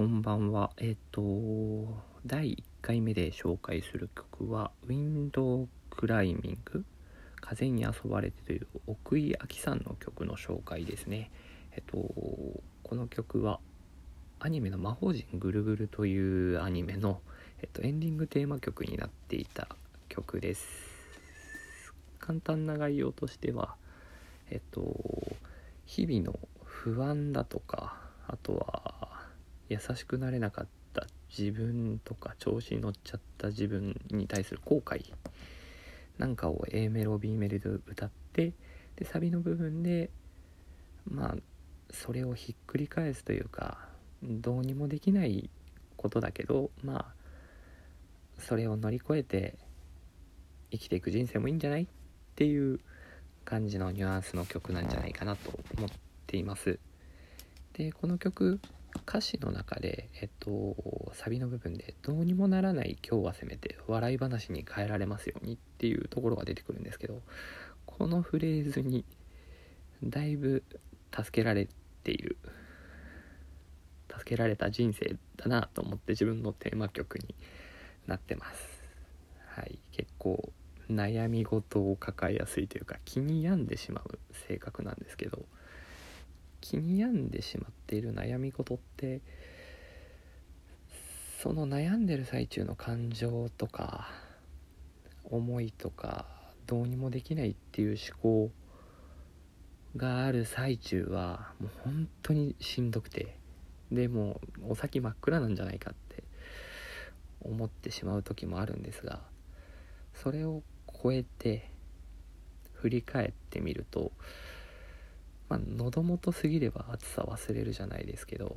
こんばんは。えっ、と、第1回目で紹介する曲は、ウィンドウクライミング、風に遊ばれてという奥井亜紀さんの曲の紹介ですね。えっ、と、この曲は、アニメの魔法陣ぐるぐるというアニメの、えっと、エンディングテーマ曲になっていた曲です。簡単な概要としては、えっと、日々の不安だとか、あとは優しくなれなかった。自分とか調子に乗っちゃった。自分に対する後悔。なんかを A メロ B メロで歌って。でサビの部分でまあそれをひっくり返すというかどうにもできないことだけどまあそれを乗り越えて生きていく人生もいいんじゃない？っていう感じのニュアンスの曲なんじゃないかなと思っています。でこの曲歌詞の中で、えっと、サビの部分で「どうにもならない今日はせめて笑い話に変えられますように」っていうところが出てくるんですけどこのフレーズにだいぶ助けられている。助けられた人生だなと思って自分のテーマ曲になってます。はい。結構悩み事を抱えやすいというか気に病んでしまう性格なんですけど気に病んでしまっている悩み事ってその悩んでる最中の感情とか思いとかどうにもできないっていう思考がある最中はもう本当にしんどくてでもお先真っ暗なんじゃないかって思ってしまう時もあるんですがそれを超えて振り返ってみるとまあ、喉元過ぎれば暑さ忘れるじゃないですけど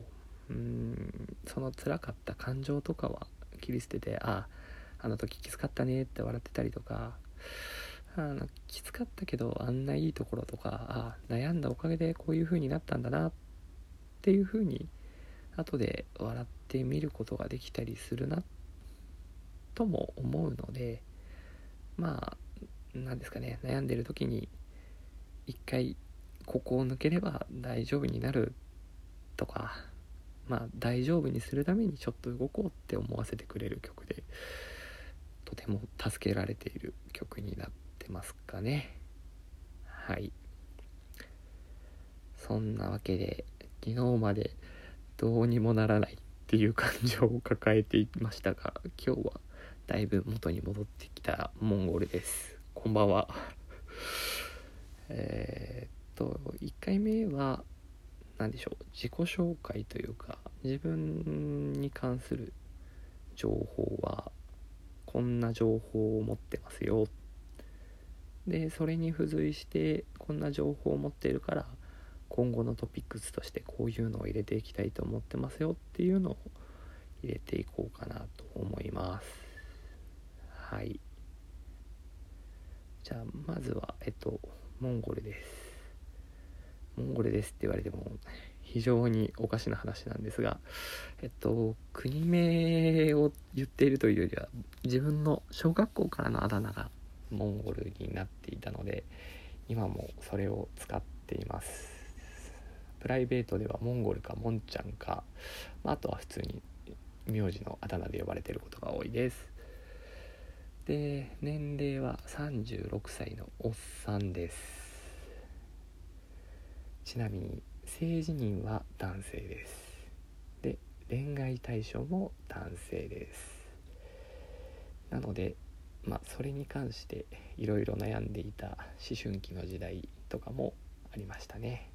うんその辛かった感情とかは切り捨ててあああの時きつかったねって笑ってたりとかあのきつかったけどあんないいところとかあ悩んだおかげでこういう風になったんだなっていう風に後で笑ってみることができたりするなとも思うのでまあ何ですかね悩んでる時に一回ここを抜ければ大丈夫になるとかまあ大丈夫にするためにちょっと動こうって思わせてくれる曲でとても助けられている曲になってますかね。はい。そんなわけで昨日までどうにもならないっていう感情を抱えていましたが今日はだいぶ元に戻ってきたモンゴルです。こんばんは。えーと1回目は何でしょう自己紹介というか自分に関する情報はこんな情報を持ってますよ。でそれに付随してこんな情報を持っているから今後のトピックスとしてこういうのを入れていきたいと思ってますよっていうのを入れていこうかなと思います。はい。じゃあまずはえっとモンゴルです。モンゴルですって言われても非常におかしな話なんですが、えっと、国名を言っているというよりは自分の小学校からのあだ名がモンゴルになっていたので今もそれを使っています。プライベートではモンゴルかモンちゃんか、まあ、あとは普通に名字のあだ名で呼ばれていることが多いです。で年齢は36歳のおっさんです。ちなみに性自認は男性です。で恋愛対象も男性です。なのでまあそれに関していろいろ悩んでいた思春期の時代とかもありましたね。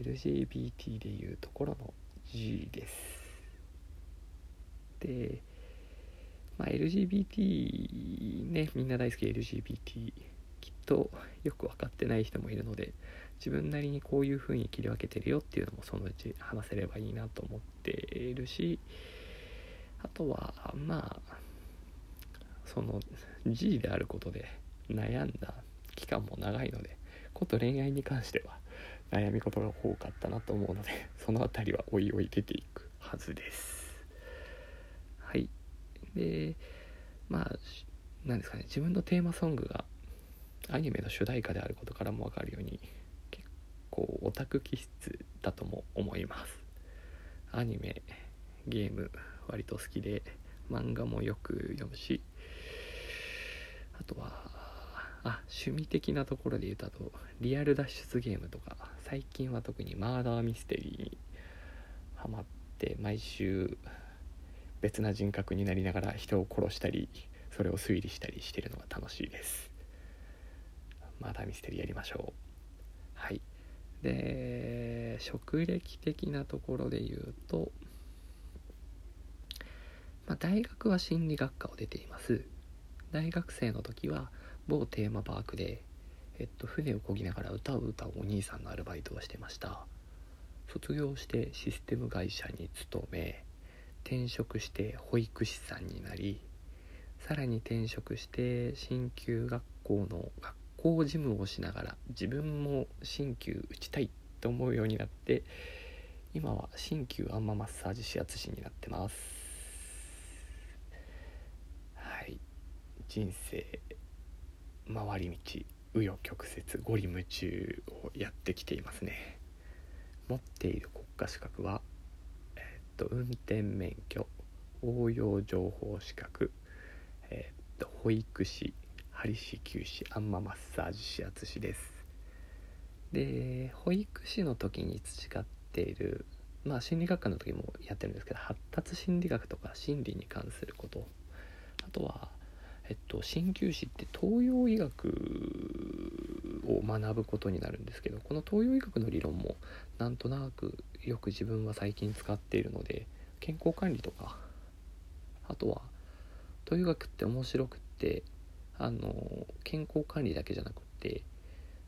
LGBT でいうところの G です。でまあ LGBT ねみんな大好き LGBT きっとよく分かってない人もいるので自分なりにこういう風に切り分けてるよっていうのもそのうち話せればいいなと思っているしあとはまあその G であることで悩んだ期間も長いのでこと恋愛に関しては悩み事が多かったなと思うので その辺りはおいおい出ていくはずです。はい。でまあ何ですかね。自分のテーマソングがアニメの主題歌であることからも分かるようにタク気質だとも思います。アニメゲーム割と好きで漫画もよく読むしあとはあ趣味的なところで言うととリアル脱出ゲームとか最近は特にマーダーミステリーにハマって毎週別な人格になりながら人を殺したりそれを推理したりしてるのが楽しいです。マーダーミステリーやりましょう。はい。で職歴的なところで言うと、まあ、大学は心理学科を出ています。大学生の時は某テーマパークで、えっと、船を漕ぎながら歌を歌うお兄さんのアルバイトをしてました。卒業してシステム会社に勤め転職して保育士さんになりさらに転職して鍼灸学校の学校事務をしながら自分も鍼灸打ちたいと思うようになって今は鍼灸あんまマッサージ指圧師になってます。はい。人生回り道紆余曲折五里夢中をやってきていますね。持っている国家資格はえー、っと運転免許応用情報資格えー、っと保育士針師灸師あんまマッサージ指圧師です。で保育士の時に培っているまあ心理学科の時もやってるんですけど発達心理学とか心理に関すること。あとはえっと鍼灸師って東洋医学を学ぶことになるんですけどこの東洋医学の理論もなんとなくよく自分は最近使っているので健康管理とかあとは東洋医学って面白くってあの健康管理だけじゃなくって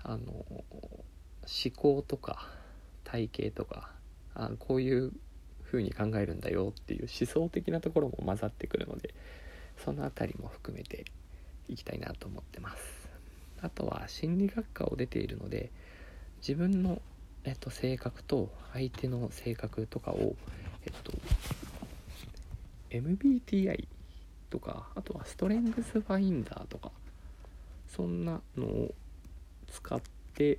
あの思考とか体型とかあこういう風に考えるんだよっていう思想的なところも混ざってくるのでその辺りも含めていきたいなと思ってます。あとは心理学科を出ているので自分の、えっと、性格と相手の性格とかをえっと MBTI とかあとはストレングスファインダーとかそんなのを使って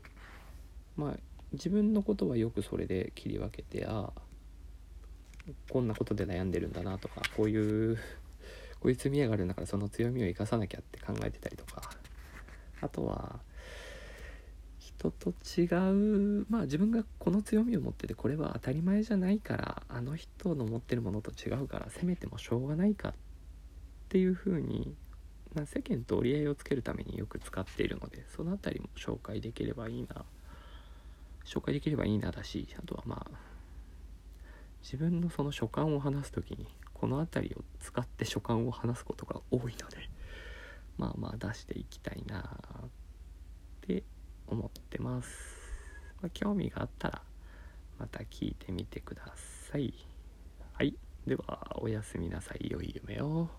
まあ自分のことはよくそれで切り分けてあこんなことで悩んでるんだなとかこういう こういう積み上がるんだからその強みを生かさなきゃって考えてたりとかあとは人と違うまあ自分がこの強みを持っててこれは当たり前じゃないからあの人の持ってるものと違うからせめてもしょうがないかっていうふうに、世間と折り合いをつけるためによく使っているのでその辺りも紹介できればいいな紹介できればいいなだしあとはまあ自分のその所感を話す時にこの辺りを使って所感を話すことが多いのでまあまあ出していきたいなって思ってます、まあ、興味があったらまた聞いてみてください。はい。ではおやすみなさい。良い夢を。